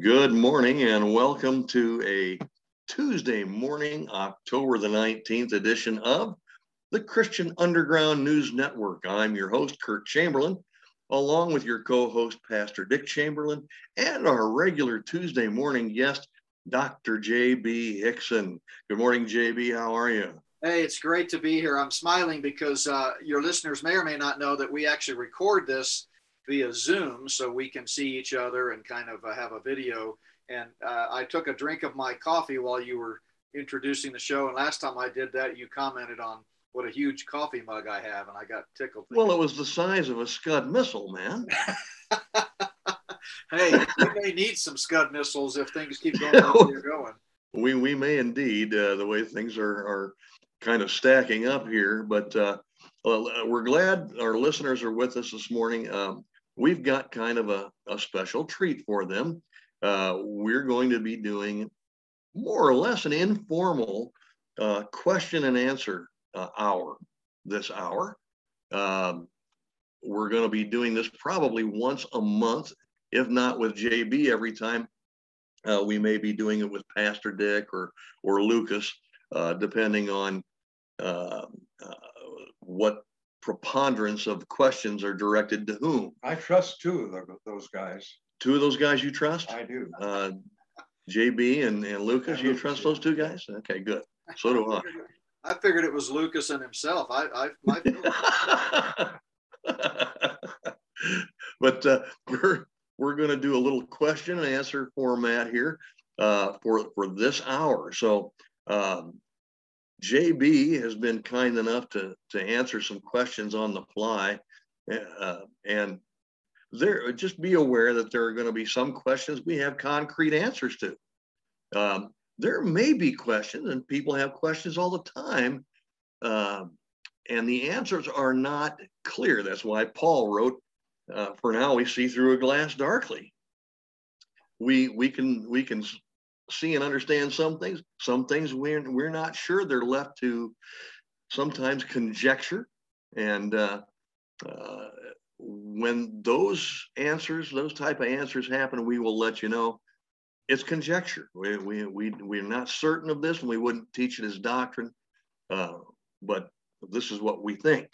Good morning and welcome to a Tuesday morning, October the 19th edition of the Christian Underground News Network. I'm your host, Kurt Chamberlain, along with your co host, Pastor Dick Chamberlain, and our regular Tuesday morning guest, Dr. J.B. Hixson. Good morning, J.B. How are you? Hey, it's great to be here. I'm smiling because uh, your listeners may or may not know that we actually record this via Zoom so we can see each other and kind of uh, have a video. And uh, I took a drink of my coffee while you were introducing the show. And last time I did that, you commented on what a huge coffee mug I have, and I got tickled. Well, it was the size of a Scud missile, man. hey, we may need some Scud missiles if things keep going the way they're going. We we may indeed, uh, the way things are are kind of stacking up here. But uh, well, we're glad our listeners are with us this morning. Um, we've got kind of a, a special treat for them. Uh, we're going to be doing more or less an informal uh, question and answer uh, hour this hour. Um, we're going to be doing this probably once a month, if not with JB every time. Uh, we may be doing it with Pastor Dick or or Lucas, uh, depending on uh, what preponderance of questions are directed to whom. I trust two of those guys. Two of those guys you trust? I do. Uh, JB and, and Lucas, you trust those two guys? Okay, good. So do I. I figured it was Lucas and himself. I, I my but uh, we're we're going to do a little question and answer format here uh, for for this hour. So um, JB has been kind enough to, to answer some questions on the fly. Uh, and there, just be aware that there are going to be some questions we have concrete answers to. Um, there may be questions, and people have questions all the time, uh, and the answers are not clear. That's why Paul wrote, uh, "For now we see through a glass darkly." We we can we can see and understand some things. Some things we're, we're not sure. They're left to sometimes conjecture. And uh, uh, when those answers, those type of answers happen, we will let you know it's conjecture. We, we, we, we're not certain of this and we wouldn't teach it as doctrine. Uh, but this is what we think.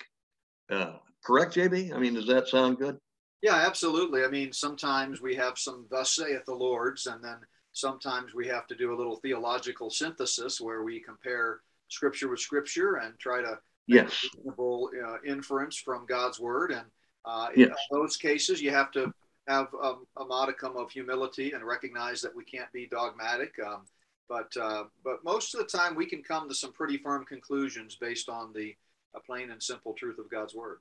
Uh, correct, JB? I mean, does that sound good? Yeah, absolutely. I mean, sometimes we have some thus saith the Lord's, and then sometimes we have to do a little theological synthesis where we compare scripture with scripture and try to yes reasonable uh, inference from God's word. And uh, in yes. those cases, you have to have um, a modicum of humility and recognize that we can't be dogmatic. Um, but uh, but most of the time, we can come to some pretty firm conclusions based on the plain and simple truth of God's word.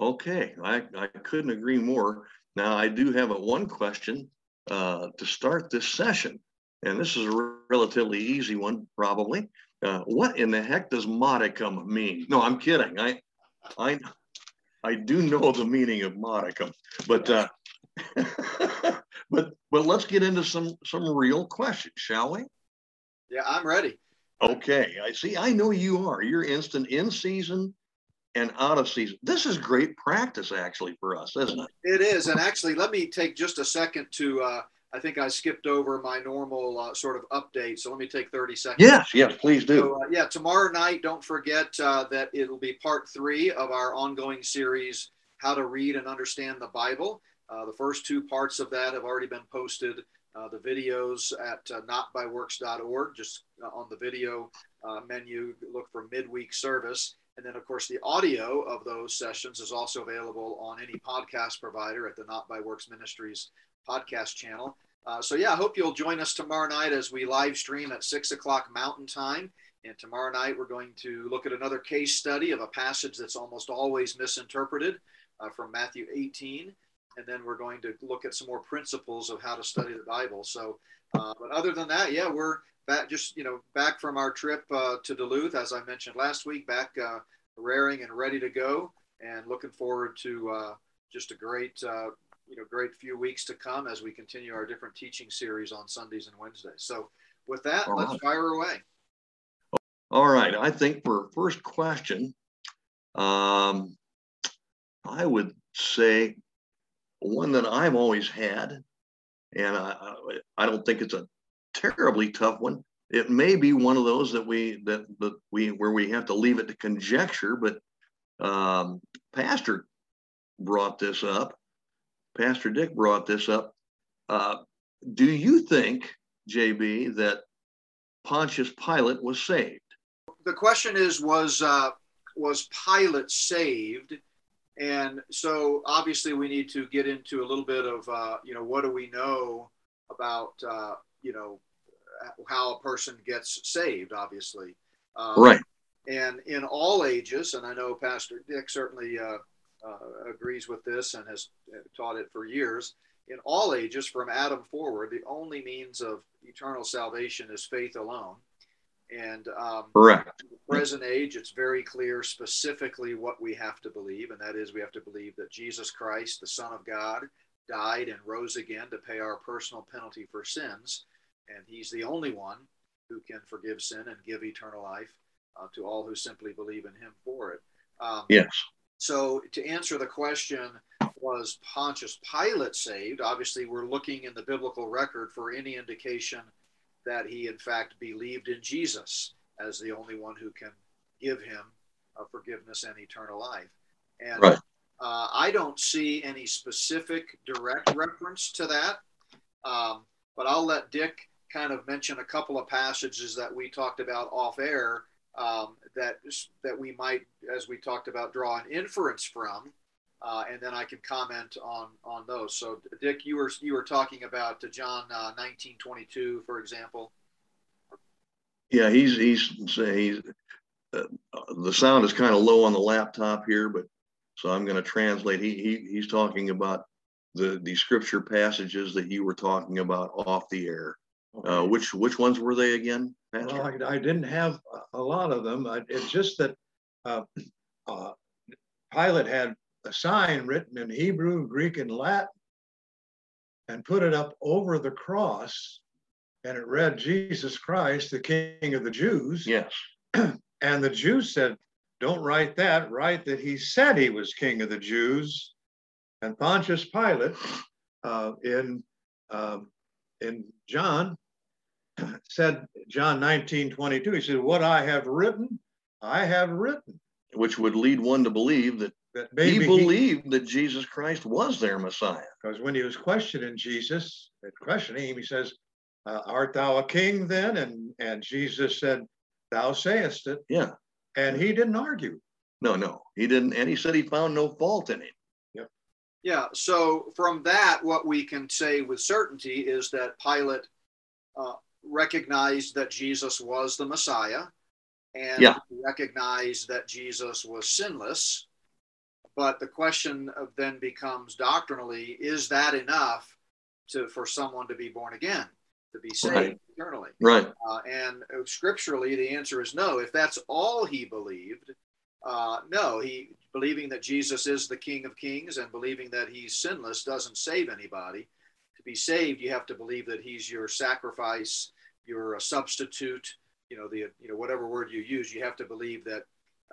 Okay, I, I couldn't agree more. Now I do have a one question uh, to start this session. And this is a relatively easy one, probably. Uh, what in the heck does modicum mean? No, I'm kidding. I, I, I do know the meaning of modicum, but, uh, but, but let's get into some some real questions, shall we? Yeah, I'm ready. Okay, I see. I know you are. You're instant in season and out of season. This is great practice actually for us, isn't it? It is. And actually, let me take just a second to, uh, I think I skipped over my normal uh, sort of update. So let me take 30 seconds. Yes, yes, please do. So, uh, yeah, tomorrow night, don't forget uh, that it'll be part three of our ongoing series, How to Read and Understand the Bible. Uh, the first two parts of that have already been posted. Uh, the videos at notbyworks.org, just on the video menu, look for midweek service. And then, of course, the audio of those sessions is also available on any podcast provider at the Not by Works Ministries podcast channel. Uh, so, yeah, I hope you'll join us tomorrow night as we live stream at six o'clock Mountain Time. And tomorrow night, we're going to look at another case study of a passage that's almost always misinterpreted uh, from Matthew 18. And then we're going to look at some more principles of how to study the Bible. So, uh, but other than that, yeah, we're back just you know back from our trip uh, to Duluth, as I mentioned last week, back uh, raring and ready to go, and looking forward to uh, just a great uh, you know great few weeks to come as we continue our different teaching series on Sundays and Wednesdays. So with that, All let's right. fire away. All right, I think for first question, um, I would say one that I've always had and I, I don't think it's a terribly tough one. It may be one of those that we that that we where we have to leave it to conjecture, but um, Pastor brought this up. Pastor Dick brought this up. Uh, do you think, JB, that Pontius Pilate was saved? The question is, was uh, was Pilate saved? And so obviously we need to get into a little bit of, uh, you know, what do we know about, uh, you know, how a person gets saved, obviously. Um, right. And in all ages, and I know Pastor Dick certainly uh, uh, agrees with this and has taught it for years, in all ages from Adam forward, the only means of eternal salvation is faith alone. And um, correct. In the present age, it's very clear specifically what we have to believe, and that is we have to believe that Jesus Christ, the Son of God, died and rose again to pay our personal penalty for sins, and He's the only one who can forgive sin and give eternal life uh, to all who simply believe in Him for it. Um, yes. So, to answer the question, was Pontius Pilate saved? Obviously, we're looking in the biblical record for any indication that he, in fact, believed in Jesus as the only one who can give him forgiveness and eternal life. And right. uh, I don't see any specific direct reference to that, um, but I'll let Dick kind of mention a couple of passages that we talked about off air um, that that we might, as we talked about, draw an inference from uh, and then I can comment on on those. So, Dick, you were you were talking about John uh, nineteen twenty two, for example. Yeah, he's he's he's uh, the sound is kind of low on the laptop here, but so I'm going to translate. He, he he's talking about the the scripture passages that you were talking about off the air. Uh, which which ones were they again? Pastor? Well, I, I, didn't have a lot of them. I, it's just that uh, uh, Pilate had a sign written in Hebrew, Greek, and Latin and put it up over the cross. And it read, Jesus Christ, the King of the Jews. Yes. and the Jews said, Don't write that, write that he said he was King of the Jews. And Pontius Pilate uh, in, um, in John said, John 19 22, he said, What I have written, I have written. Which would lead one to believe that that he believed he, that Jesus Christ was their Messiah. Because when he was questioning Jesus, questioning him, he says, uh, "Art thou a king then?" And and Jesus said, "Thou sayest it." Yeah. And he didn't argue. No, no, he didn't, and he said he found no fault in him. Yep. Yeah. So from that, what we can say with certainty is that Pilate uh, recognized that Jesus was the Messiah, and yeah. recognized that Jesus was sinless but the question then becomes doctrinally: Is that enough to for someone to be born again, to be saved right. eternally? Right. Uh, and scripturally, the answer is no. If that's all he believed, uh, no, he believing that Jesus is the King of Kings and believing that he's sinless doesn't save anybody. To be saved, you have to believe that he's your sacrifice, your substitute. You know the you know whatever word you use, you have to believe that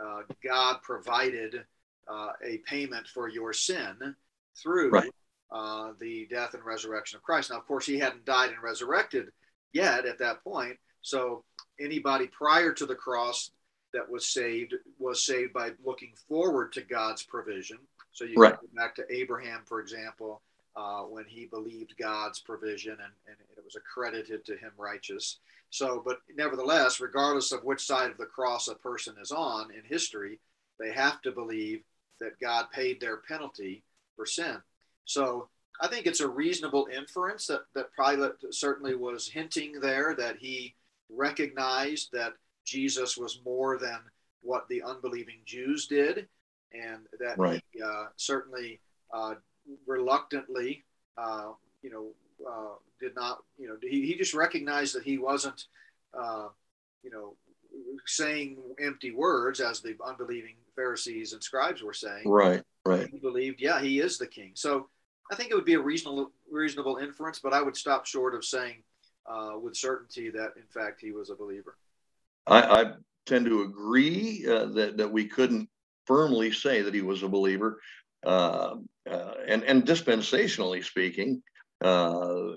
uh, God provided uh, a payment for your sin through right. uh, the death and resurrection of Christ. Now, of course, he hadn't died and resurrected yet at that point. So anybody prior to the cross that was saved was saved by looking forward to God's provision. So you right. go back to Abraham, for example, uh, when he believed God's provision and, and it was accredited to him righteous. So, but nevertheless, regardless of which side of the cross a person is on in history, they have to believe that God paid their penalty for sin. So I think it's a reasonable inference that, that Pilate certainly was hinting there that he recognized that Jesus was more than what the unbelieving Jews did, and that right. he uh, certainly uh, reluctantly, uh, you know, uh, did not, you know, he, he just recognized that he wasn't, uh, you know, saying empty words as the unbelieving Pharisees and scribes were saying. Right, right. He believed, yeah, he is the king. So I think it would be a reasonable reasonable inference, but I would stop short of saying uh, with certainty that in fact he was a believer. I, I tend to agree uh, that that we couldn't firmly say that he was a believer, uh, uh and and dispensationally speaking, uh,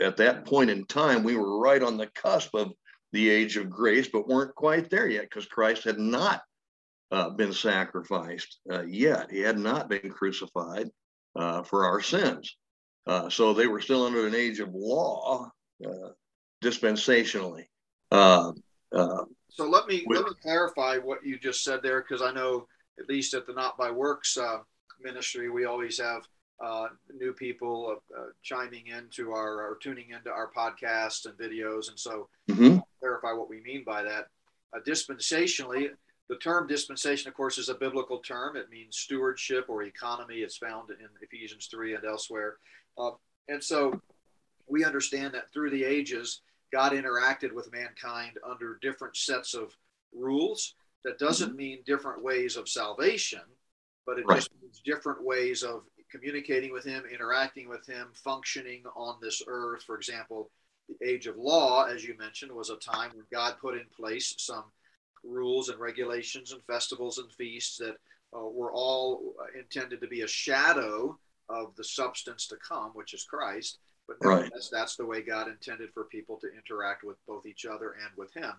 at that point in time, we were right on the cusp of the age of grace, but weren't quite there yet because Christ had not uh, been sacrificed uh, yet. He had not been crucified uh, for our sins. Uh, so they were still under an age of law uh, dispensationally. So let me with, let me clarify what you just said there, because I know at least at the Not by Works ministry, we always have uh, new people uh, chiming into our or tuning into our podcasts and videos. And so, mm-hmm. clarify what we mean by that. Uh, dispensationally, the term dispensation, of course, is a biblical term. It means stewardship or economy. It's found in Ephesians 3 and elsewhere. Uh, and so, we understand that through the ages, God interacted with mankind under different sets of rules. That doesn't mm-hmm. mean different ways of salvation, but it right. just means different ways of communicating with him, interacting with him, functioning on this earth. For example, the age of law, as you mentioned, was a time when God put in place some rules and regulations and festivals and feasts that uh, were all intended to be a shadow of the substance to come, which is Christ. But right. that's the way God intended for people to interact with both each other and with Him.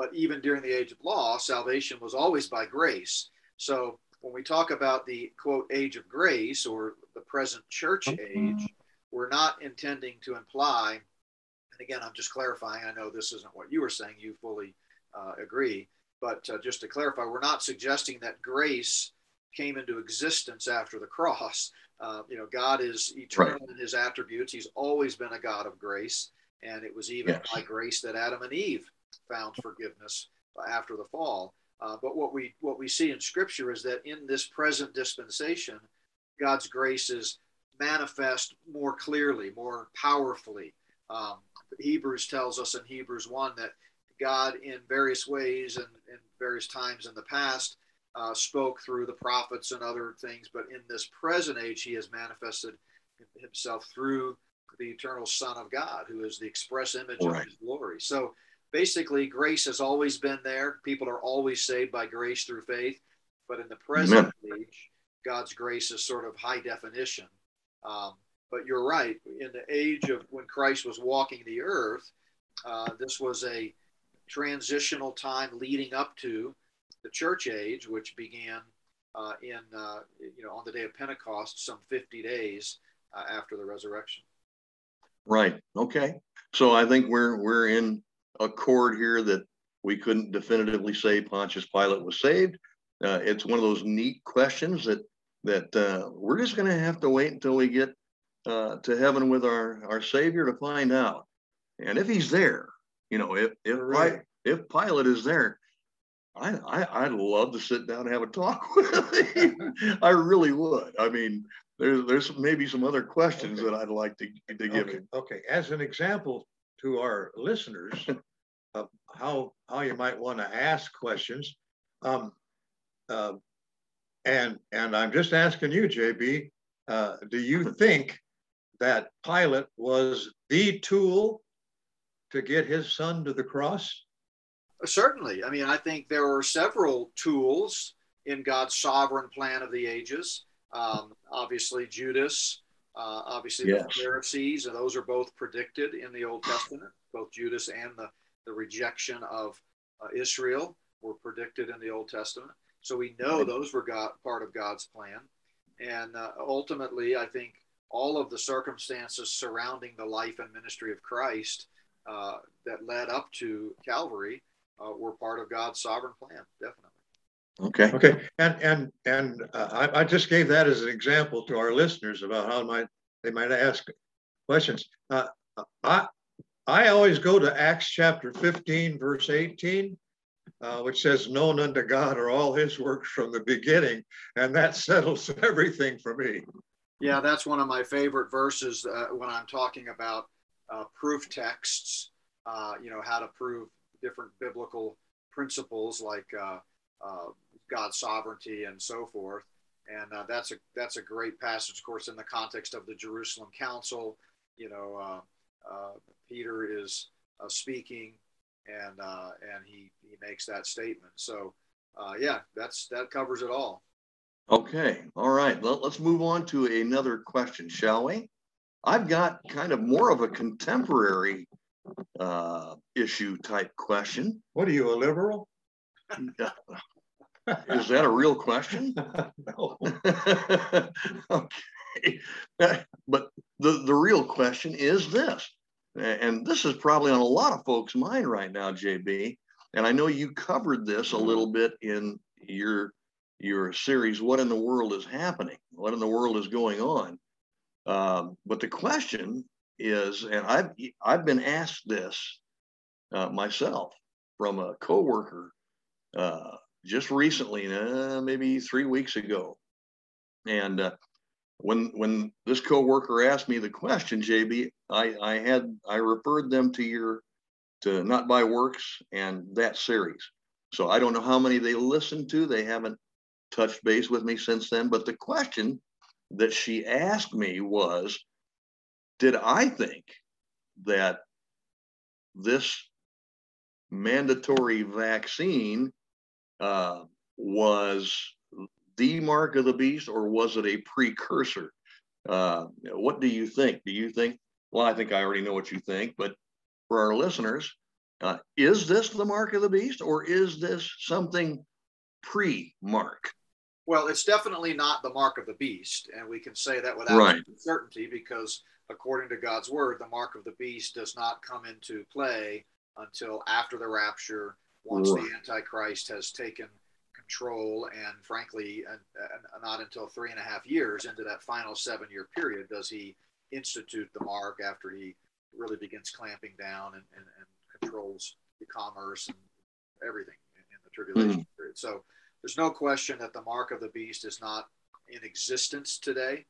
But even during the age of law, salvation was always by grace. So when we talk about the quote age of grace or the present church age, we're not intending to imply, and again, I'm just clarifying, I know this isn't what you were saying, you fully uh, agree, but uh, just to clarify, we're not suggesting that grace came into existence after the cross. Uh, you know, God is eternal right. in his attributes, he's always been a God of grace. And it was even yes. by grace that Adam and Eve found forgiveness after the fall. Uh, but what we what we see in Scripture is that in this present dispensation, God's grace is manifest more clearly, more powerfully. Um, Hebrews tells us in Hebrews one that God, in various ways and in various times in the past, uh, spoke through the prophets and other things. But in this present age, He has manifested Himself through the eternal Son of God, who is the express image right. of His glory. So basically grace has always been there. People are always saved by grace through faith. But in the present Amen. age, God's grace is sort of high definition. Um, but you're right. In the age of when Christ was walking the earth, uh, this was a transitional time leading up to the church age, which began uh, in uh, you know on the day of Pentecost, some 50 days uh, after the resurrection. Right. Okay. So I think we're we're in accord here that we couldn't definitively say Pontius Pilate was saved. Uh, it's one of those neat questions that that uh, we're just going to have to wait until we get uh, to heaven with our our Savior to find out. And if He's there, you know, if if right. if Pilate is there, I, I I'd love to sit down and have a talk with him. I really would. I mean, there's there's maybe some other questions okay. that I'd like to to give okay. him. Okay, as an example to our listeners, of how how you might want to ask questions. Um, uh, and and I'm just asking you, JB, uh, do you think that Pilate was the tool to get his son to the cross? Certainly. I mean, I think there are several tools in God's sovereign plan of the ages. Um, obviously, Judas, uh, obviously yes. the Pharisees, and those are both predicted in the Old Testament, both Judas and the the rejection of uh, Israel were predicted in the Old Testament. So we know those were God, part of God's plan. And uh, ultimately, I think all of the circumstances surrounding the life and ministry of Christ uh, that led up to Calvary uh, were part of God's sovereign plan, definitely. Okay. Okay. And and and uh, I, I, just gave that as an example to our listeners about how might they might ask questions. Uh, I I always go to Acts chapter 15, verse 18, uh, which says, Known unto God are all his works from the beginning. And that settles everything for me. Yeah, that's one of my favorite verses uh, when I'm talking about uh, proof texts, uh, you know, how to prove different biblical principles like uh, uh, God's sovereignty and so forth. And that's a that's a great passage, of course, in the context of the Jerusalem Council. You know, Peter is uh, speaking, and uh, and he he makes that statement. So yeah, that's that covers it all. Okay, all right. Well, let's move on to another question, shall we? I've got kind of more of a contemporary uh, issue type question. What are you, a liberal? Is that a real question? no. okay. But the, the real question is this, and this is probably on a lot of folks' mind right now, JB. And I know you covered this a little bit in your your series, What in the World is Happening? What in the world is going on? Um, but the question is, and I've I've been asked this uh, myself from a coworker uh, just recently, uh, maybe three weeks ago, and uh, when when this coworker asked me the question, JB, I I had I referred them to your to Not by Works and that series. So I don't know how many they listened to. They haven't touched base with me since then. But the question that she asked me was Did I think that this mandatory vaccine uh, was the mark of the beast or was it a precursor? Uh, what do you think? Do you think? Well, I think I already know what you think, but for our listeners, uh, is this the mark of the beast or is this something pre mark? Well, it's definitely not the mark of the beast, and we can say that without right. certainty because, according to God's word, the mark of the beast does not come into play until after the rapture, once right. the Antichrist has taken control, and frankly, not until three and a half years into that final seven-year period does he institute the mark after he really begins clamping down and, and, and controls the commerce and everything in, in the tribulation mm. period. So there's no question that the mark of the beast is not in existence today.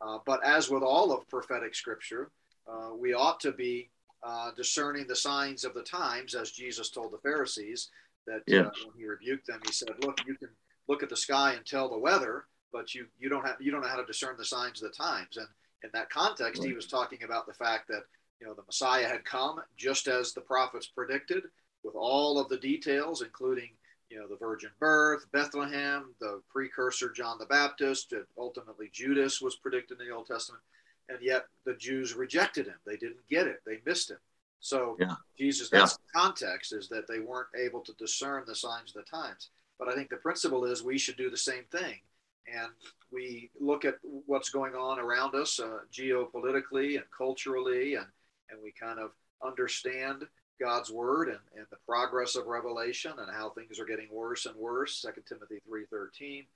Uh, but as with all of prophetic scripture, uh, we ought to be uh, discerning the signs of the times, as Jesus told the Pharisees. That uh, when he rebuked them, he said, "Look, you can look at the sky and tell the weather, but you you don't have you don't know how to discern the signs of the times." And in that context, right. he was talking about the fact that you know the Messiah had come just as the prophets predicted, with all of the details, including you know, the virgin birth, Bethlehem, the precursor John the Baptist, ultimately Judas was predicted in the Old Testament, and yet the Jews rejected him. They didn't get it. They missed him. So yeah. Jesus, that's yeah. the context is that they weren't able to discern the signs of the times. But I think the principle is we should do the same thing. And we look at what's going on around us uh, geopolitically and culturally, and, and we kind of understand God's word and, and the progress of Revelation and how things are getting worse and worse, 2 Timothy 3.13.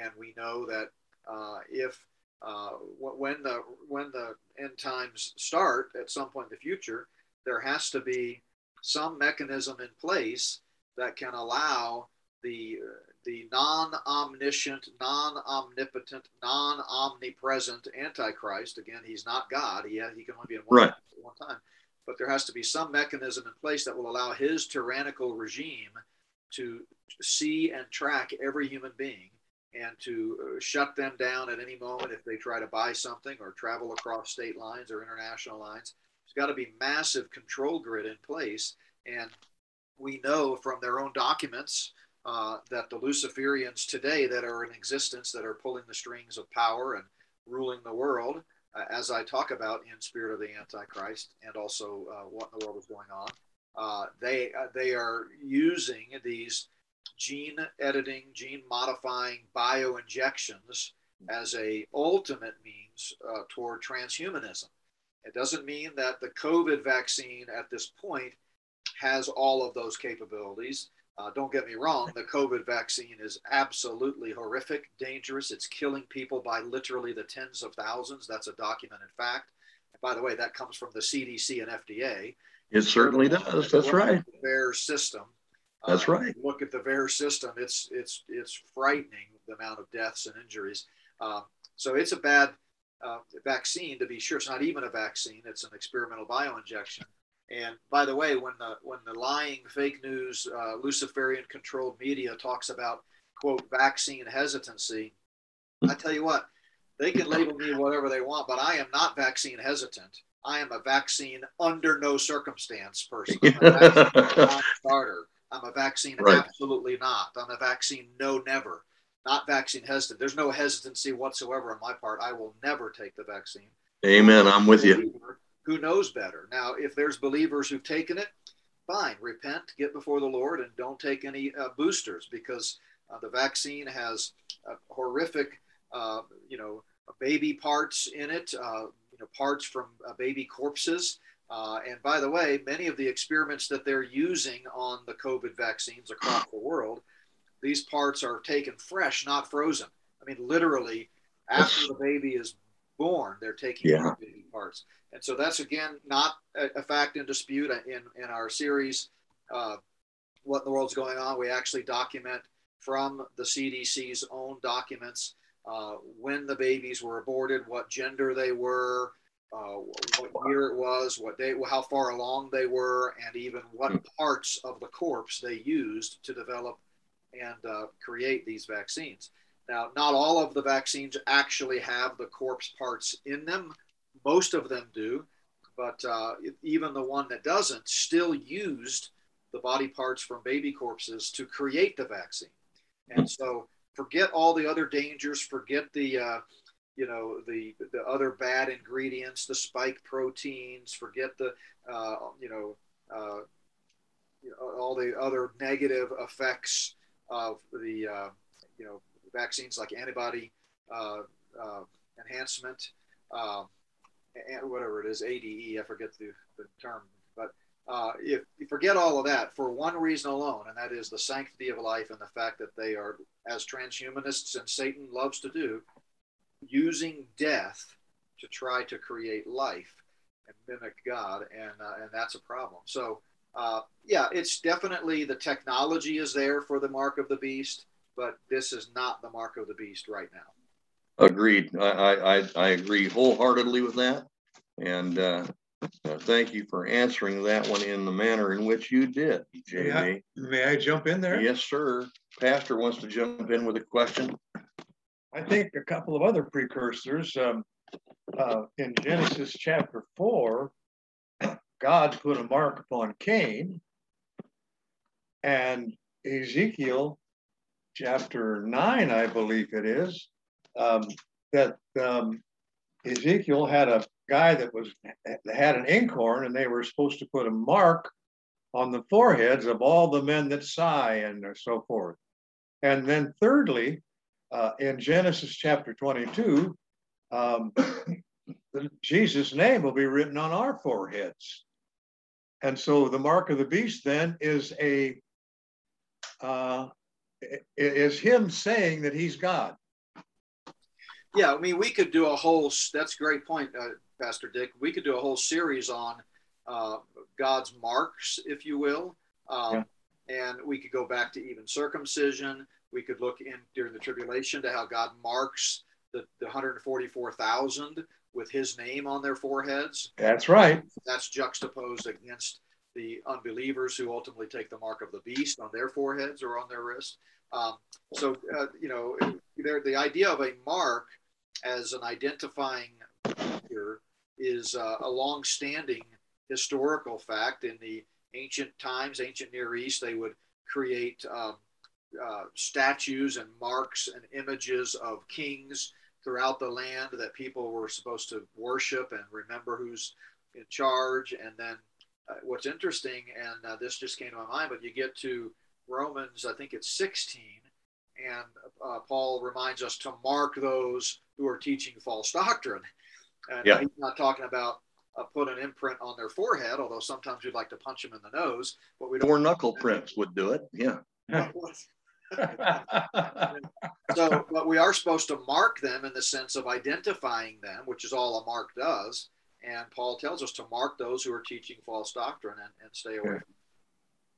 And we know that uh, if uh, when the when the end times start at some point in the future, there has to be some mechanism in place that can allow the the non-omniscient, non-omnipotent, non-omnipresent Antichrist. Again, he's not God. He he can only be in one, right. at one time but there has to be some mechanism in place that will allow his tyrannical regime to see and track every human being and to uh, shut them down at any moment if they try to buy something or travel across state lines or international lines. Got to be massive control grid in place. And we know from their own documents uh, that the Luciferians today that are in existence, that are pulling the strings of power and ruling the world, uh, as I talk about in Spirit of the Antichrist and also uh, what in the world is going on. Uh, they uh, they are using these gene editing, gene modifying bio injections as a ultimate means uh, toward transhumanism. It doesn't mean that the COVID vaccine at this point has all of those capabilities. Uh, don't get me wrong, the COVID vaccine is absolutely horrific, dangerous. It's killing people by literally the tens of thousands. That's a documented fact. And by the way, that comes from the CDC and FDA. It certainly does. That's right. The VAERS system. That's uh, right. Look at the VAERS system. It's it's it's frightening the amount of deaths and injuries. Um, so it's a bad uh, vaccine to be sure. It's not even a vaccine. It's an experimental bioinjection. And by the way, when the when the lying, fake news, uh, Luciferian-controlled media talks about quote vaccine hesitancy, I tell you what, they can label me whatever they want, but I am not vaccine hesitant. I am a vaccine under no circumstance person. I'm starter. I'm a vaccine right. absolutely not. I'm a vaccine no never. Not vaccine hesitant. There's no hesitancy whatsoever on my part. I will never take the vaccine. Amen. I'm with you. Who knows better? Now, if there's believers who've taken it, fine, repent, get before the Lord, and don't take any uh, boosters because uh, the vaccine has horrific, uh, you know, baby parts in it, uh, you know, parts from uh, baby corpses. and by the way, many of the experiments that they're using on the COVID vaccines across the world, these parts are taken fresh, not frozen. I mean, literally, after the baby is born, they're taking yeah. baby parts. And so that's again not a, a, fact in dispute. In in our series, uh, what in the world's going on, we actually document from the CDC's own documents uh, when the babies were aborted, what gender they were, uh, what year it was, what day, how far along they were, and even what hmm. parts of the corpse they used to develop and uh, create these vaccines. Now, not all of the vaccines actually have the corpse parts in them. Most of them do, but uh, even the one that doesn't still used the body parts from baby corpses to create the vaccine. And so forget all the other dangers, forget the, uh, you know, the, the other bad ingredients, the spike proteins, forget the, uh, you know, uh, you know, all the other negative effects of the, uh, you know, vaccines like antibody uh, uh, enhancement, and whatever it is, ADE, I forget the, the term, but uh, if you forget all of that for one reason alone, and that is the sanctity of life and the fact that they are, as transhumanists and Satan loves to do, using death to try to create life and mimic God, and uh, and that's a problem. So uh, yeah, it's definitely the technology is there for the mark of the beast, but this is not the mark of the beast right now. Agreed. I I, I agree wholeheartedly with that, and uh, uh, thank you for answering that one in the manner in which you did, Jamie. May I, may I jump in there? Yes, sir. Pastor wants to jump in with a question. I think a couple of other precursors. Um, uh, in Genesis chapter 4, God put a mark upon Cain. And Ezekiel chapter 9, I believe it is, um, that um, Ezekiel had a guy that was had an inkhorn, and they were supposed to put a mark on the foreheads of all the men that sigh and so forth. And then thirdly, uh, in Genesis chapter 22, um, Jesus' name will be written on our foreheads. And so the mark of the beast then is a uh, is him saying that he's God. Yeah, I mean, we could do a whole. That's a great point, uh, Pastor Dick. We could do a whole series on uh, God's marks, if you will, um, yeah. and we could go back to even circumcision. We could look in during the tribulation to how God marks the, the 144,000 with His name on their foreheads. That's right. That's juxtaposed against the unbelievers who ultimately take the mark of the beast on their foreheads or on their wrist. Um, so, uh, you know, the idea of a mark as an identifying figure is uh, a long-standing historical fact. In the ancient times, ancient Near East, they would create um, uh, statues and marks and images of kings throughout the land that people were supposed to worship and remember who's in charge. And then uh, what's interesting, and uh, this just came to my mind, but you get to Romans, I think it's 16, and uh, Paul reminds us to mark those who are teaching false doctrine. And yeah. he's not talking about uh, put an imprint on their forehead, although sometimes we'd like to punch them in the nose. But we don't. Or knuckle prints would do it. Yeah. so, but we are supposed to mark them in the sense of identifying them, which is all a mark does. And Paul tells us to mark those who are teaching false doctrine and, and stay away from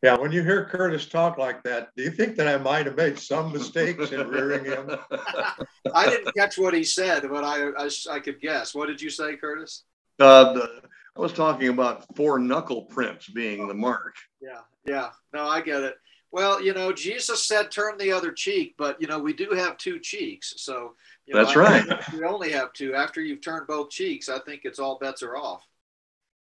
yeah, when you hear Curtis talk like that, do you think that I might have made some mistakes in rearing him? I didn't catch what he said, but I, I, I could guess. What did you say, Curtis? Uh, the, I was talking about four knuckle prints being the mark. Yeah, yeah. No, I get it. Well, you know, Jesus said turn the other cheek, but, you know, we do have two cheeks. So, you know, that's I right. We only have two. After you've turned both cheeks, I think it's all bets are off.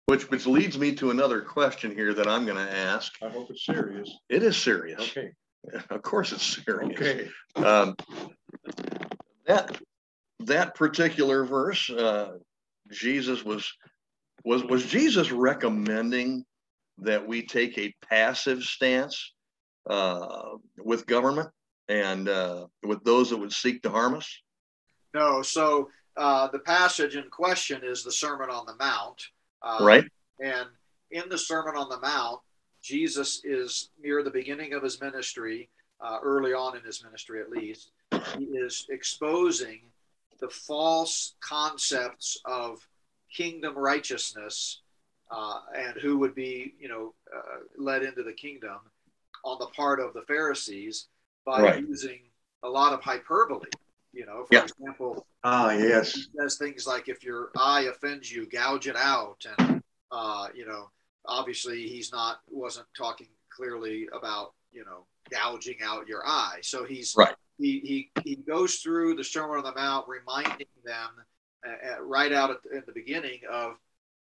Which which leads me to another question here that I'm going to ask. I hope it's serious. It is serious. Okay. Of course, it's serious. Okay. Um, that that particular verse, uh, Jesus was was was Jesus recommending that we take a passive stance uh, with government and uh, with those that would seek to harm us? No. So uh, the passage in question is the Sermon on the Mount. Uh, right. And in the Sermon on the Mount, Jesus is near the beginning of his ministry, uh, early on in his ministry at least. He is exposing the false concepts of kingdom righteousness uh, and who would be, you know, uh, led into the kingdom on the part of the Pharisees by right. using a lot of hyperbole. You know, for example, ah, yes, says things like, "If your eye offends you, gouge it out," and uh, you know, obviously he's not wasn't talking clearly about you know gouging out your eye. So he's right. He he he goes through the Sermon on the Mount, reminding them uh, uh right out at the, in the beginning of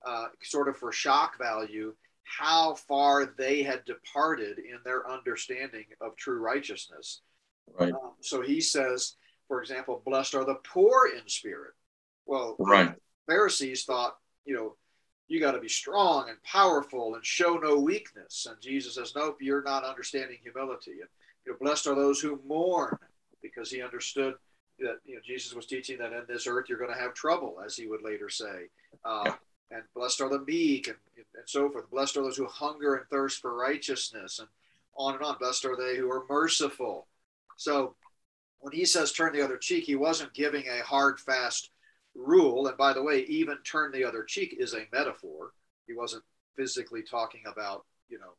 uh, sort of for shock value how far they had departed in their understanding of true righteousness. Right. Um, so he says, for example, blessed are the poor in spirit. Well, right. Pharisees thought, you know, you got to be strong and powerful and show no weakness. And Jesus says, nope, you're not understanding humility. And you know, blessed are those who mourn, because he understood that you know Jesus was teaching that in this earth you're going to have trouble, as he would later say. Uh, yeah and blessed are the meek and, and so forth. Blessed are those who hunger and thirst for righteousness and on and on. Blessed are they who are merciful. So when he says turn the other cheek, he wasn't giving a hard, fast rule. And by the way, even turn the other cheek is a metaphor. He wasn't physically talking about, you know,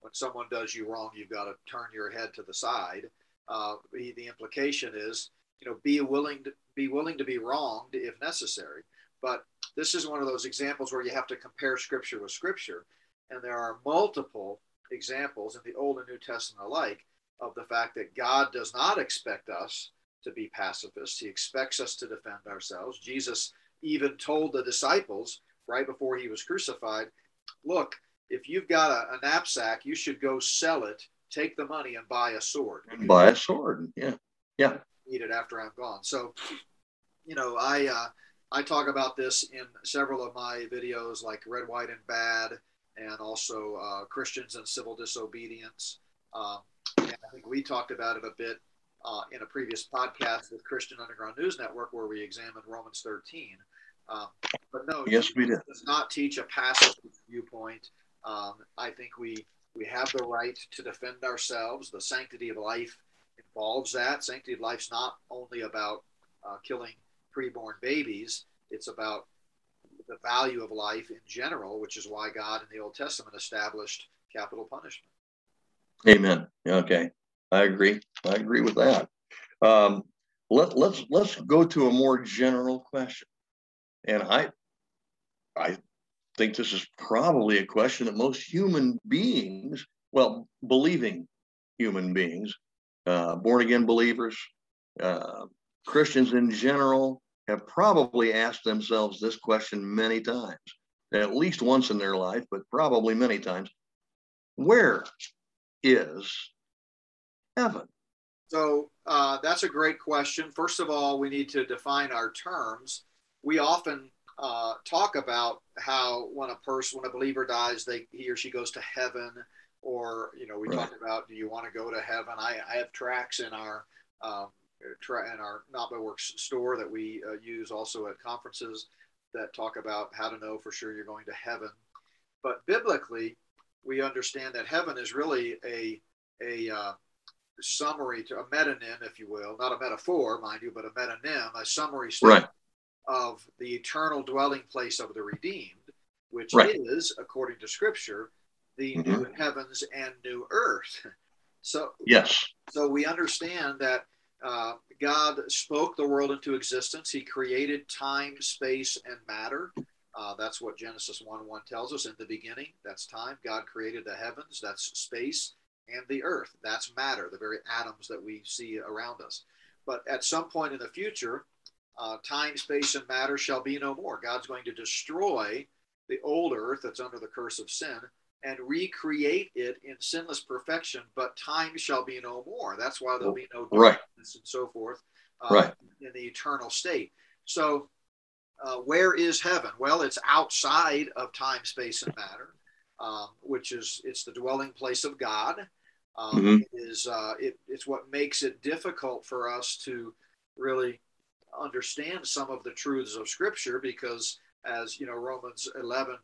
when someone does you wrong, you've got to turn your head to the side. Uh, he, the implication is, you know, be willing to be willing to be wronged if necessary. But this is one of those examples where you have to compare scripture with scripture. And there are multiple examples in the Old and New Testament alike of the fact that God does not expect us to be pacifists. He expects us to defend ourselves. Jesus even told the disciples right before he was crucified, look, if you've got a, a knapsack, you should go sell it, take the money, and buy a sword. And buy a sword. Yeah. Yeah. Need it after I'm gone. So, you know, I uh, I talk about this in several of my videos, like Red, White, and Bad, and also uh, Christians and Civil Disobedience. Um, and I think we talked about it a bit uh, in a previous podcast with Christian Underground News Network, where we examined Romans 13. Um, but no, yes, we did. Does not teach a passive viewpoint. Um, I think we we have the right to defend ourselves. The sanctity of life involves that. Sanctity of life's not only about uh, killing preborn babies. It's about the value of life in general, which is why God in the Old Testament established capital punishment. Amen. Okay, I agree. I agree with that. Um, let, let's let's go to a more general question, and I I think this is probably a question that most human beings, well, believing human beings, uh, born again believers, uh, Christians in general, have probably asked themselves this question many times, at least once in their life, but probably many times. Where is heaven? So uh, that's a great question. First of all, we need to define our terms. We often uh, talk about how when a person, when a believer dies, they he or she goes to heaven, or you know, we right. talk about do you want to go to heaven? I, I have tracks in our um, in our Not by Works store that we uh, use also at conferences that talk about how to know for sure you're going to heaven. But biblically, we understand that heaven is really a a uh, summary to a metonym, if you will, not a metaphor, mind you, but a metonym, a summary right. of the eternal dwelling place of the redeemed, which right. is, according to Scripture, the mm-hmm. new heavens and new earth. So yes, so we understand that uh, God spoke the world into existence. He created time, space, and matter. Uh, that's what Genesis 1 1 tells us in the beginning. That's time. God created the heavens, that's space, and the earth. That's matter, the very atoms that we see around us. But at some point in the future, uh, time, space, and matter shall be no more. God's going to destroy the old earth that's under the curse of sin and recreate it in sinless perfection, but time shall be no more. That's why there'll be no darkness right. and so forth uh, right. in the eternal state. So uh, where is heaven? Well, it's outside of time, space, and matter, um, which is it's the dwelling place of God. Um, Mhm. it is uh, it, it's what makes it difficult for us to really understand some of the truths of Scripture because, as you know, Romans 11,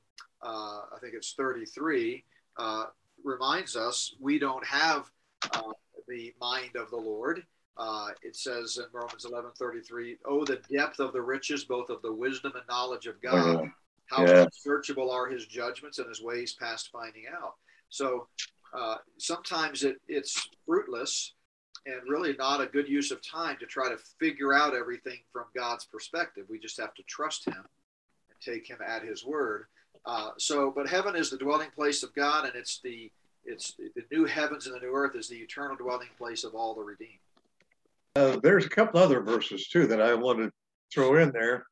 uh, I think it's 33, uh, reminds us we don't have uh, the mind of the Lord. Uh, it says in Romans 11 33, Oh, the depth of the riches, both of the wisdom and knowledge of God. Yeah. How Yeah. searchable are his judgments and his ways past finding out. So uh, sometimes it, it's fruitless and really not a good use of time to try to figure out everything from God's perspective. We just have to trust him take him at his word. Uh, so, but heaven is the dwelling place of God, and it's the it's the new heavens and the new earth is the eternal dwelling place of all the redeemed. Uh, there's a couple other verses too that I want to throw in there.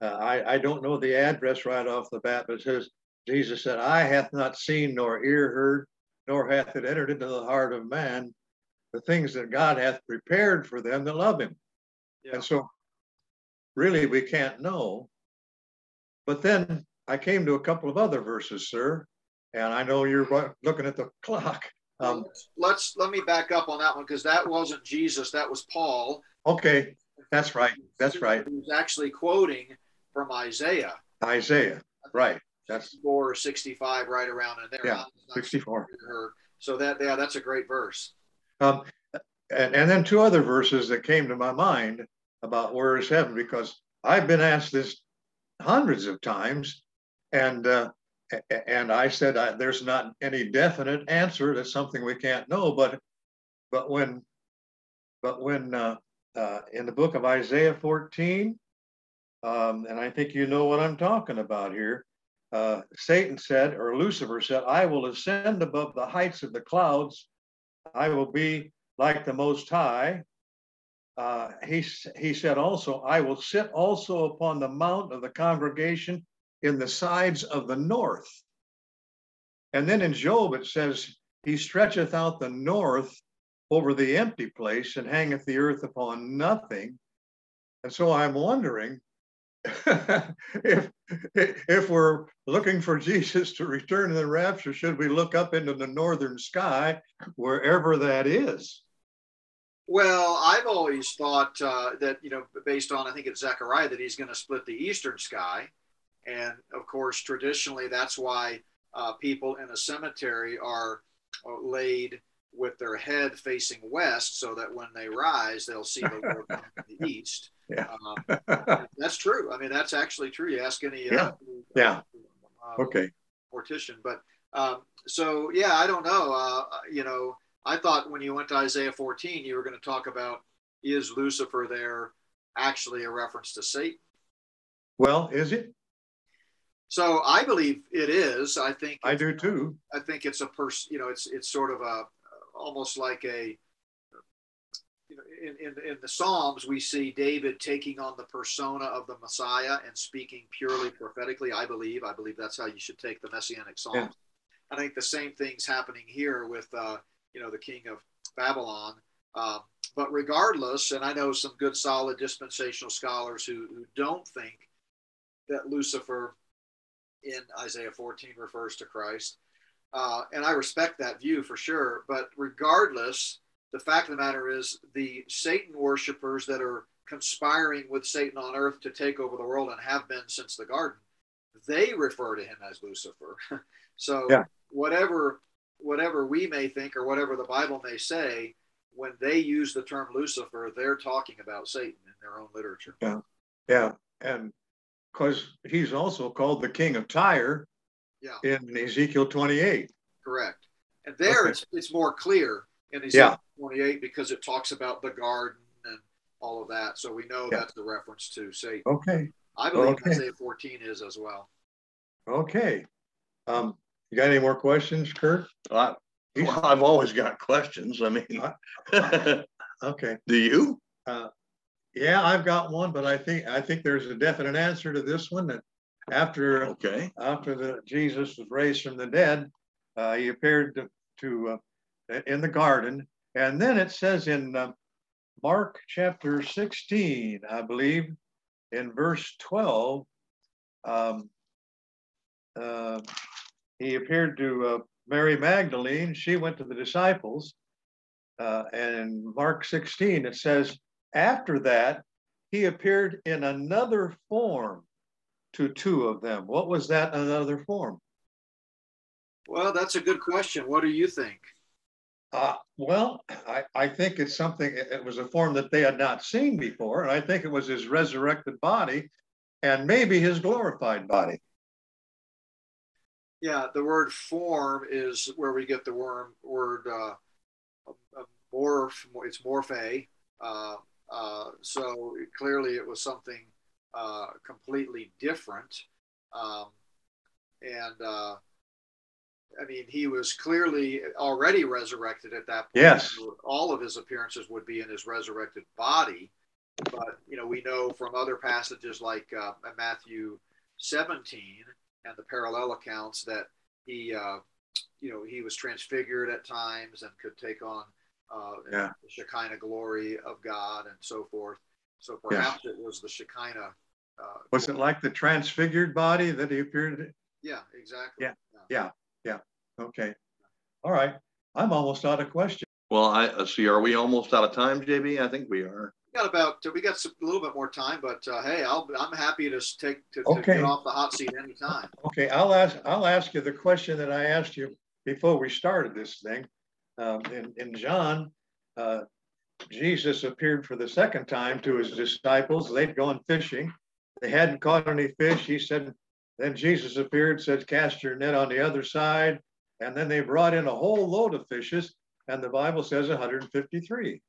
Uh, I, I don't know the address right off the bat, but it says, Jesus said, I hath not seen nor ear heard, nor hath it entered into the heart of man the things that God hath prepared for them that love him. Yeah. And so really we can't know. But then I came to a couple of other verses, sir, and I know you're looking at the clock. Um, let's, let's me back up on that one because that wasn't Jesus, that was Paul. okay, that's right. That's right. He was actually quoting from Isaiah Isaiah, right. That's 4 65, right around in there. Yeah, 64. So that yeah, that's a great verse. Um, and, and then two other verses that came to my mind about where is heaven, because I've been asked this hundreds of times, and uh, and I said I, there's not any definite answer. That's something we can't know. But but when but when uh, uh, in the book of Isaiah 14, um, and I think you know what I'm talking about here. Uh, Satan said, or Lucifer said, I will ascend above the heights of the clouds. I will be like the Most High. Uh, he, he said also, I will sit also upon the mount of the congregation in the sides of the north. And then in Job, it says, He stretcheth out the north over the empty place and hangeth the earth upon nothing. And so I'm wondering if, if we're looking for Jesus to return in the rapture, should we look up into the northern sky, wherever that is? Well, I've always thought uh, that, you know, based on, I think it's Zechariah, that he's going to split the eastern sky. And of course, traditionally, that's why uh, people in a cemetery are uh, laid with their head facing west so that when they rise, they'll see the Lord from the east. Yeah. Um, that's true. I mean, that's actually true. You ask any, Yeah. uh, Yeah. uh, Okay. mortician. But um, so yeah, I don't know. Uh, you know, I thought when you went to Isaiah 14, you were going to talk about is Lucifer there actually a reference to Satan? Well, is it? So I believe it is. I think I do too. I think it's a person. You know, it's it's sort of a almost like a. You know, in, in, in the Psalms, we see David taking on the persona of the Messiah and speaking purely prophetically. I believe. I believe that's how you should take the Messianic Psalms. Yeah. I think the same thing's happening here with, uh, you know, the king of Babylon. Um, but regardless, and I know some good, solid dispensational scholars who, who don't think that Lucifer in Isaiah 14 refers to Christ. Uh, and I respect that view for sure. But regardless, the fact of the matter is the Satan worshipers that are conspiring with Satan on earth to take over the world and have been since the garden, they refer to him as Lucifer. so Yeah. whatever whatever we may think or whatever the Bible may say, when they use the term Lucifer, they're talking about Satan in their own literature. Yeah. Yeah, and because he's also called the king of Tyre Yeah. in Ezekiel 28. Correct. And there Okay. it's, it's more clear in Yeah. Ezekiel 28 because it talks about the garden and all of that. So we know Yeah. that's the reference to Satan. Okay. I believe Okay. Isaiah 14 is as well. Okay. Um, you got any more questions, Kurt? I, well, I've always got questions. I mean, Okay. do you? Yeah, I've got one, but I think I think there's a definite answer to this one that after Okay. after the Jesus was raised from the dead, uh, he appeared to, to uh, in the garden, and then it says in uh, Mark chapter 16, I believe, in verse 12, um, uh, he appeared to uh, Mary Magdalene. She went to the disciples. Uh, and in Mark 16, it says, after that, he appeared in another form to two of them. What was that another form? Well, that's a good question. What do you think? Uh, well, I, I think it's something, it was a form that they had not seen before. And I think it was his resurrected body and maybe his glorified body. Yeah, the word form is where we get the word, word uh, morph, it's morphe. Uh, uh, so clearly it was something uh, completely different. Um, and uh, I mean, he was clearly already resurrected at that point. Yes. All of his appearances would be in his resurrected body. But, you know, we know from other passages like uh, Matthew 17 and the parallel accounts that he, uh, you know, he was transfigured at times and could take on uh, yeah. the Shekinah glory of God and so forth. So perhaps yeah. it was the Shekinah. Uh, was it like the transfigured body that he appeared? In? Yeah, exactly. Yeah. yeah, yeah, yeah. Okay. All right. I'm almost out of questions. Well, I uh, see. Are we almost out of time, JB? I think we are. We got about we got some, a little bit more time, but uh, hey, I'll, I'm happy to take to, to get off the hot seat anytime. Okay, I'll ask I'll ask you the question that I asked you before we started this thing. Um, in, in John, uh, Jesus appeared for the second time to his disciples. They'd gone fishing. They hadn't caught any fish. He said, then Jesus appeared, said, cast your net on the other side. And then they brought in a whole load of fishes. And the Bible says 153.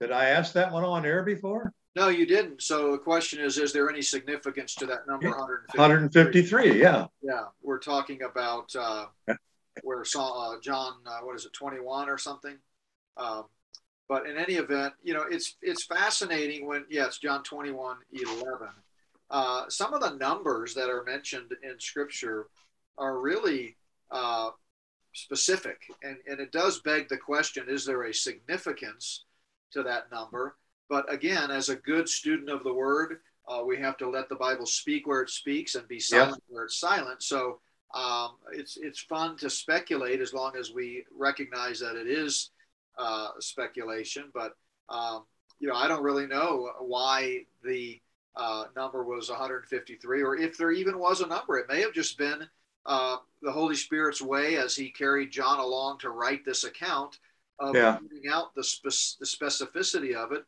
Did I ask that one on air before? No, you didn't. So the question is, is there any significance to that number 153? 153, yeah. Yeah, we're talking about uh, where saw uh, John, uh, what is it, 21 or something? Um, but in any event, you know, it's it's fascinating when, yeah, it's John 21, 11. Uh, some of the numbers that are mentioned in Scripture are really uh, specific, and, and it does beg the question: Is there a significance to that number? But again, as a good student of the Word, uh, we have to let the Bible speak where it speaks and be silent where it's silent. So um, it's it's fun to speculate as long as we recognize that it is uh, speculation. But um, you know, I don't really know why the uh, number was 153, or if there even was a number. It may have just been uh, the Holy Spirit's way as He carried John along to write this account of yeah. out the, spe- the specificity of it,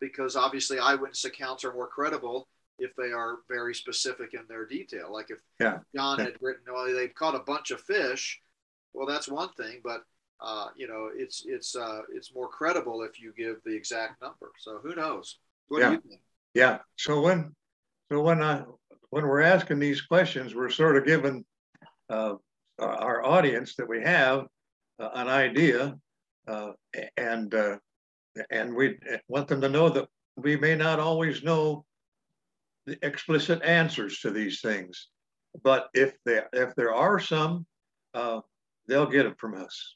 because obviously eyewitness accounts are more credible if they are very specific in their detail. Like if yeah. John had written, well, they've caught a bunch of fish. Well, that's one thing, but uh, you know, it's it's uh, it's more credible if you give the exact number. So who knows? What yeah. Yeah. So when so when I when we're asking these questions, we're sort of giving uh, our audience that we have uh, an idea, uh, and uh, and we want them to know that we may not always know the explicit answers to these things. But if there if there are some, uh, they'll get it from us.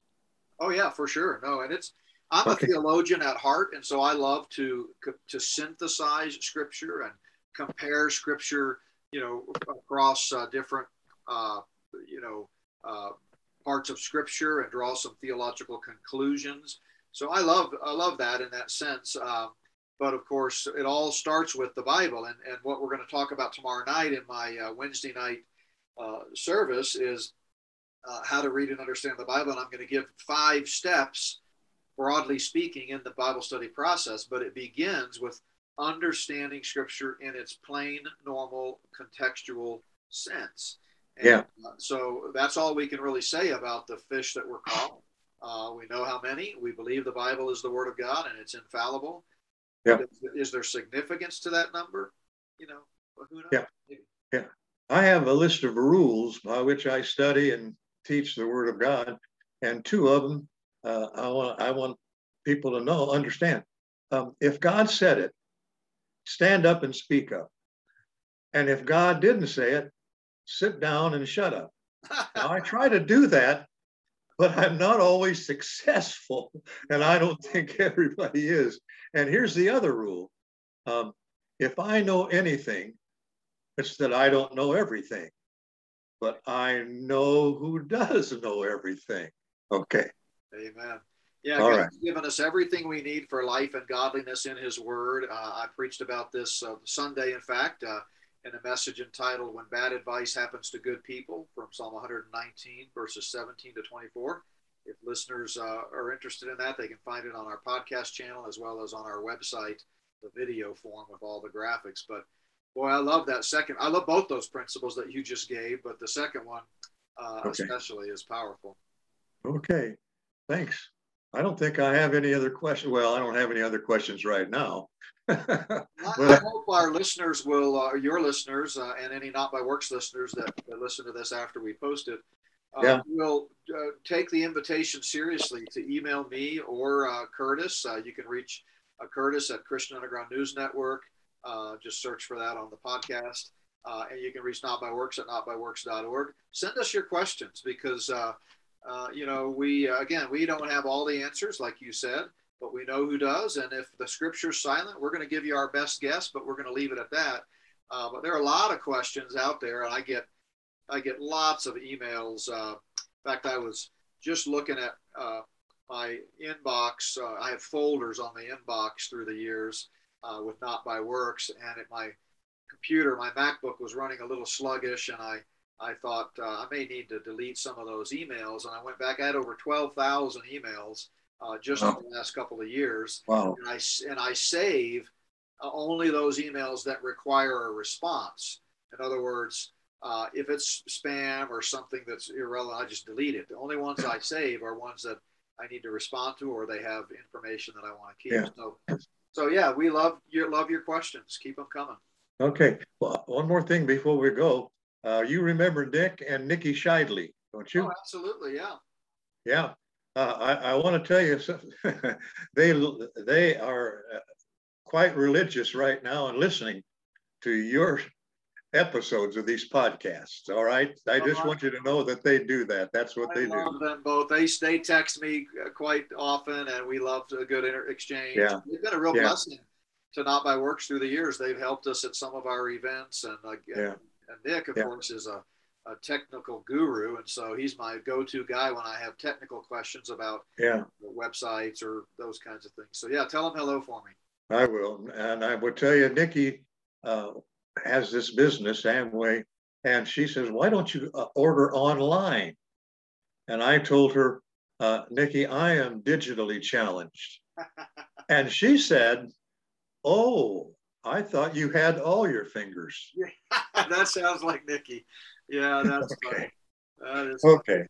Oh yeah, for sure. No, and it's I'm okay. a theologian at heart, and so I love to to synthesize scripture and compare scripture, you know, across uh, different uh, you know uh, parts of scripture and draw some theological conclusions. So I love I love that in that sense. Um, but of course, it all starts with the Bible. And, and what we're going to talk about tomorrow night in my uh, Wednesday night uh, service is uh, how to read and understand the Bible. And I'm going to give five steps, broadly speaking, in the Bible study process. But it begins with understanding Scripture in its plain, normal, contextual sense. Yeah. Uh, so that's all we can really say about the fish that were caught. Uh, we know how many. We believe the Bible is the Word of God and it's infallible. Yeah. Is, there significance to that number? You know, who knows? Yeah. Maybe. Yeah. I have a list of rules by which I study and teach the Word of God, and two of them uh, I want I want people to know understand. Um, if God said it, stand up and speak up, and if God didn't say it, sit down and shut up. now I try to do that but I'm not always successful. And I don't think everybody is. And here's the other rule um, if I know anything, it's that I don't know everything, but I know who does know everything. Okay. Amen. Yeah, All God's right. given us everything we need for life and godliness in His Word. Uh, I preached about this uh, Sunday, in fact, uh, in a message entitled When Bad Advice Happens to Good People from Psalm 119, verses 17 to 24. If listeners uh, are interested in that, they can find it on our podcast channel as well as on our website, the video form with all the graphics. But boy, I love that second. I love both those principles that you just gave, but the second one uh, okay. especially is powerful. Okay, thanks. I don't think I have any other questions. Well, I don't have any other questions right now. I, I, hope our listeners will, uh, your listeners, uh, and any Not by Works listeners that, that, listen to this after we post it, uh, yeah. will uh, take the invitation seriously to email me or uh, Curtis. Uh, you can reach Curtis at Christian Underground News Network. just search for that on the podcast. and you can reach Not by Works at notbyworks.org. Send us your questions because uh, you know, we uh, again, we don't have all the answers, like you said, but we know who does. And if the scripture's silent, we're going to give you our best guess, but we're going to leave it at that. Uh, but there are a lot of questions out there, and I get I get lots of emails. Uh, in fact, I was just looking at uh, my inbox. I have folders on the inbox through the years with Not by Works, and at my computer, my MacBook was running a little sluggish, and I I thought uh, I may need to delete some of those emails. And I went back, I had over 12,000 emails uh, just wow. in the last couple of years. Wow. And I, and I save uh, only those emails that require a response. In other words, uh, if it's spam or something that's irrelevant, I just delete it. The only ones I save are ones that I need to respond to or they have information that I want to keep. Yeah. So, so yeah, we love your love your questions. Keep them coming. Okay. Well, one more thing before we go. Uh, you remember Nick and Nikki Shidley, don't you? Oh, absolutely, yeah. Yeah. Uh, I, I want to tell you, they they are uh, quite religious right now and listening to your episodes of these podcasts. All right, I just want you to know that they do that. That's what I they love do. them both. They they text me uh, quite often, and we love a good inter- exchange. Yeah, they've been a real yeah. blessing to Not by Works through the years. They've helped us at some of our events, and uh, yeah. And Nick, of yeah. course, is a, a technical guru, and so he's my go-to guy when I have technical questions about yeah websites or those kinds of things. So yeah, tell him hello for me. I will, and I will tell you, Nikki uh, has this business Amway, and she says, "Why don't you uh, order online?" And I told her, uh, "Nikki, I am digitally challenged," and she said, "Oh, I thought you had all your fingers. that sounds like Nikki. Yeah, that's okay. That is okay.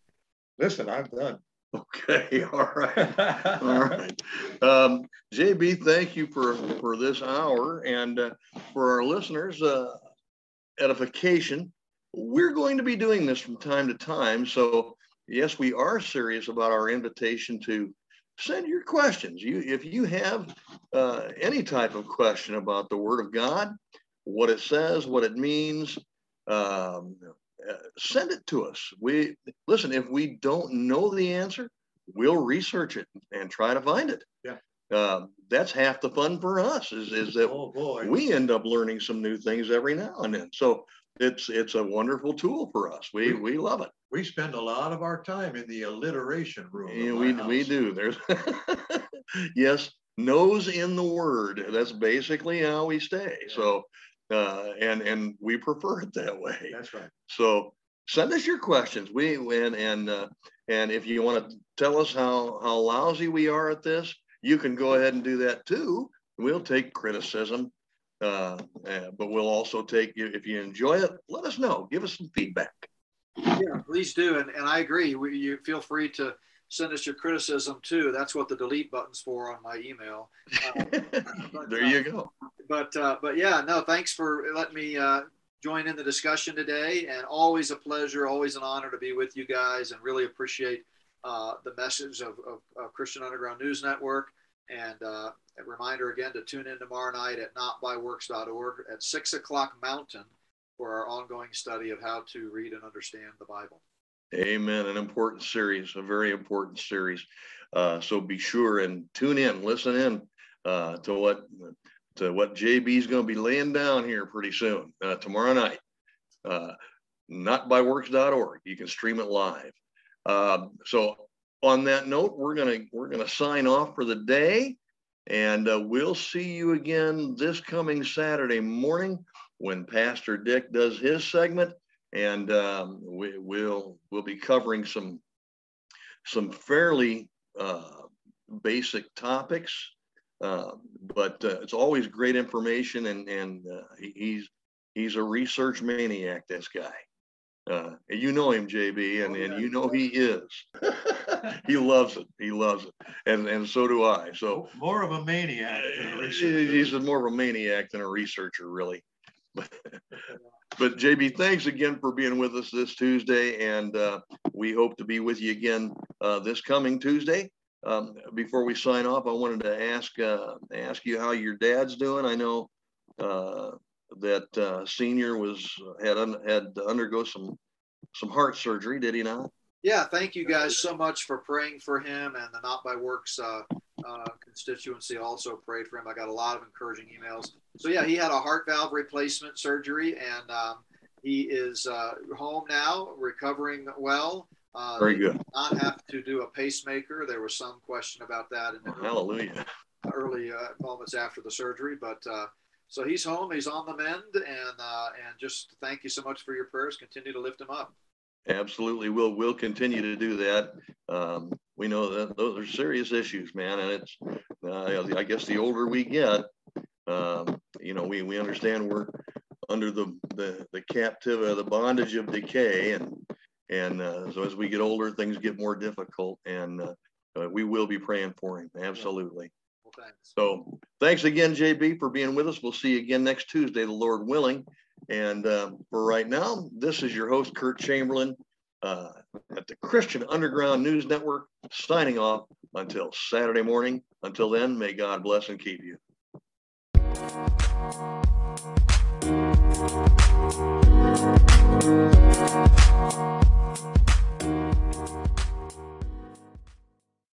Listen, I'm done. Okay, all right, all right. Um, JB, thank you for for this hour, and uh, for our listeners, uh, edification. We're going to be doing this from time to time. So, yes, we are serious about our invitation to send your questions. You, if you have uh, any type of question about the Word of God, what it says, what it means, um, uh, send it to us. We listen. If we don't know the answer, we'll research it and try to find it. Yeah. Uh, that's half the fun for us. Is is that oh, we end up learning some new things every now and then. So it's it's a wonderful tool for us. We we love it. We spend a lot of our time in the alliteration room. Yeah, we house. we do. There's yes, nose in the word. That's basically how we stay. Yeah. So uh, and and we prefer it that way. That's right. So send us your questions. We and and uh, and if you want to tell us how how lousy we are at this, you can go ahead and do that too. We'll take criticism uh, uh, but we'll also take you if you enjoy it. Let us know. Give us some feedback. Yeah, please do. And, and I agree. We, you feel free to send us your criticism too. That's what the delete button's for on my email. Uh, but, there you go. But uh, but yeah, no. Thanks for letting me uh, join in the discussion today. And always a pleasure, always an honor to be with you guys, and really appreciate uh, the message of, of, of Christian Underground News Network. And uh, a reminder again to tune in tomorrow night at notbyworks.org at six o'clock Mountain for our ongoing study of how to read and understand the Bible. Amen. An important series, a very important series. Uh, so be sure and tune in, listen in uh, to what to what JB is going to be laying down here pretty soon, uh, tomorrow night. Uh, notbyworks.org. You can stream it live. Um, so on that note, we're gonna we're gonna sign off for the day, and uh, we'll see you again this coming Saturday morning when Pastor Dick does his segment, and um, we, will we'll be covering some some fairly uh, basic topics, uh, but uh, it's always great information, and and uh, he's he's a research maniac. This guy. Uh, you know him, JB, and, oh, and you know he is. he loves it. He loves it, and and so do I. So more of a maniac. A he's more of a maniac than a researcher, really. But, JB, thanks again for being with us this Tuesday, and uh, we hope to be with you again uh, this coming Tuesday. Um, before we sign off, I wanted to ask uh, ask you how your dad's doing. I know uh, that uh, senior was had un, had to undergo some some heart surgery. Did he not? Yeah, thank you guys so much for praying for him, and the Not by Works uh, constituency also prayed for him. I got a lot of encouraging emails. So yeah, he had a heart valve replacement surgery, and um, he is uh, home now, recovering well. Uh, Very good. Not have to do a pacemaker. There was some question about that in the Hallelujah. early uh, moments after the surgery, but uh, so he's home, he's on the mend, and uh, and just thank you so much for your prayers. Continue to lift him up. Absolutely, we'll we'll continue to do that. Um, we know that those are serious issues, man, and it's uh, I guess the older we get, um, you know, we we understand we're under the the the captivity, the bondage of decay, and and uh, so as we get older, things get more difficult, and uh, uh we will be praying for him. Absolutely. Thanks. So thanks again, JB, for being with us. We'll see you again next Tuesday, the Lord willing. And uh, for right now, this is your host, Kurt Chamberlain, uh, at the Christian Underground News Network, signing off until Saturday morning. Until then, may God bless and keep you.